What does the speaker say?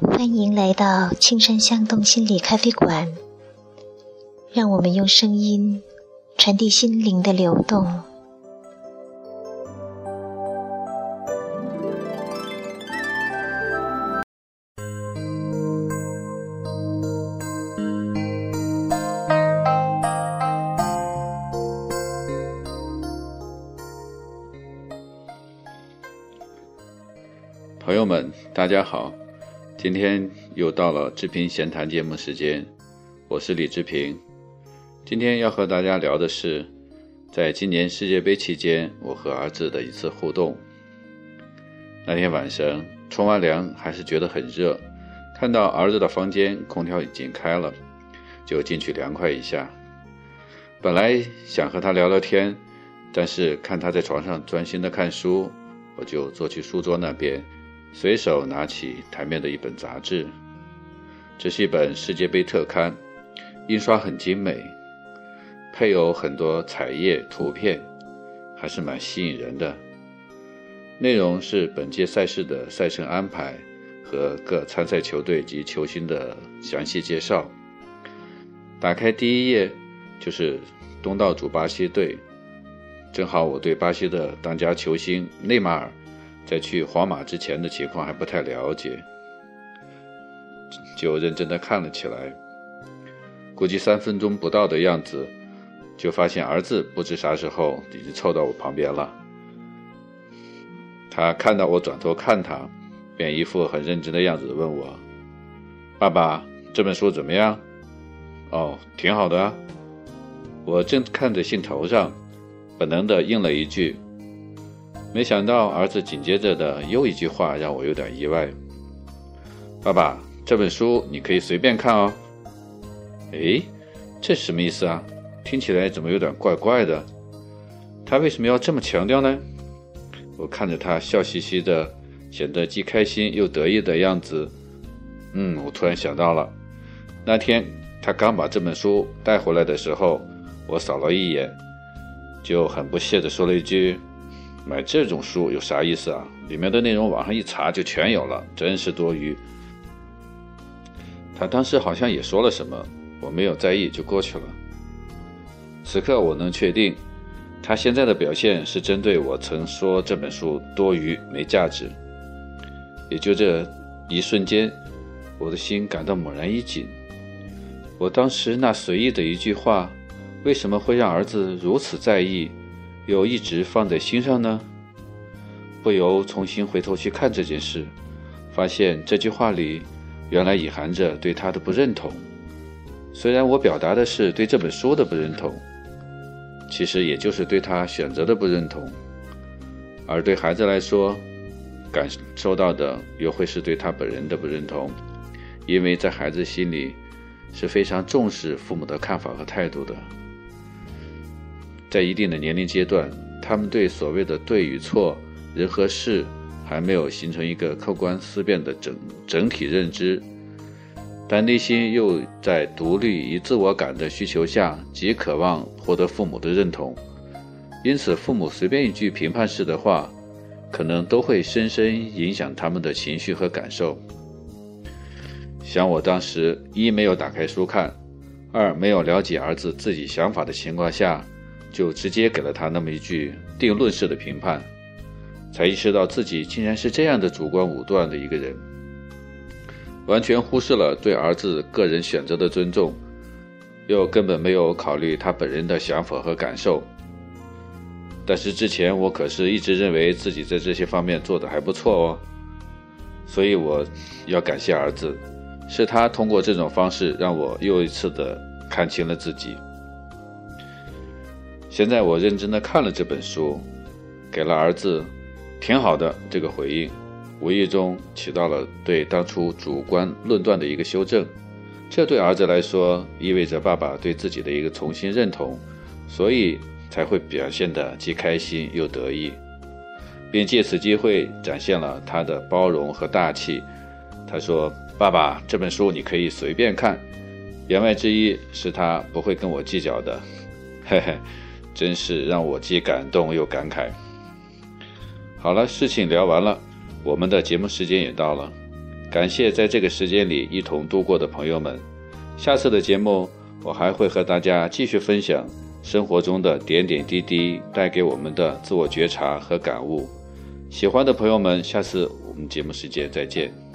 欢迎来到青山向东心理咖啡馆，让我们用声音传递心灵的流动。朋友们，大家好，今天又到了志平闲谈节目时间，我是李志平。今天要和大家聊的是，在今年世界杯期间，我和儿子的一次互动。那天晚上冲完凉，还是觉得很热，看到儿子的房间空调已经开了，就进去凉快一下。本来想和他聊聊天，但是看他在床上专心的看书，我就坐去书桌那边。随手拿起台面的一本杂志，这是一本世界杯特刊，印刷很精美，配有很多彩页图片，还是蛮吸引人的。内容是本届赛事的赛程安排和各参赛球队及球星的详细介绍。打开第一页就是东道主巴西队，正好我对巴西的当家球星内马尔。在去皇马之前的情况还不太了解，就认真的看了起来。估计三分钟不到的样子，就发现儿子不知啥时候已经凑到我旁边了。他看到我转头看他，便一副很认真的样子问我：“爸爸，这本书怎么样？”“哦，挺好的。”我正看着信头上，本能的应了一句。没想到儿子紧接着的又一句话让我有点意外。爸爸，这本书你可以随便看哦。哎，这什么意思啊？听起来怎么有点怪怪的？他为什么要这么强调呢？我看着他笑嘻嘻的，显得既开心又得意的样子。嗯，我突然想到了，那天他刚把这本书带回来的时候，我扫了一眼，就很不屑地说了一句。买这种书有啥意思啊？里面的内容网上一查就全有了，真是多余。他当时好像也说了什么，我没有在意，就过去了。此刻我能确定，他现在的表现是针对我曾说这本书多余没价值。也就这一瞬间，我的心感到猛然一紧。我当时那随意的一句话，为什么会让儿子如此在意？又一直放在心上呢，不由重新回头去看这件事，发现这句话里原来隐含着对他的不认同。虽然我表达的是对这本书的不认同，其实也就是对他选择的不认同。而对孩子来说，感受到的又会是对他本人的不认同，因为在孩子心里是非常重视父母的看法和态度的。在一定的年龄阶段，他们对所谓的对与错、人和事还没有形成一个客观思辨的整整体认知，但内心又在独立与自我感的需求下，极渴望获得父母的认同，因此父母随便一句评判式的话，可能都会深深影响他们的情绪和感受。想我当时一没有打开书看，二没有了解儿子自己想法的情况下。就直接给了他那么一句定论式的评判，才意识到自己竟然是这样的主观武断的一个人，完全忽视了对儿子个人选择的尊重，又根本没有考虑他本人的想法和感受。但是之前我可是一直认为自己在这些方面做的还不错哦，所以我要感谢儿子，是他通过这种方式让我又一次的看清了自己。现在我认真的看了这本书，给了儿子“挺好的”这个回应，无意中起到了对当初主观论断的一个修正。这对儿子来说意味着爸爸对自己的一个重新认同，所以才会表现得既开心又得意，并借此机会展现了他的包容和大气。他说：“爸爸，这本书你可以随便看。”言外之意是他不会跟我计较的，嘿嘿。真是让我既感动又感慨。好了，事情聊完了，我们的节目时间也到了。感谢在这个时间里一同度过的朋友们。下次的节目，我还会和大家继续分享生活中的点点滴滴带给我们的自我觉察和感悟。喜欢的朋友们，下次我们节目时间再见。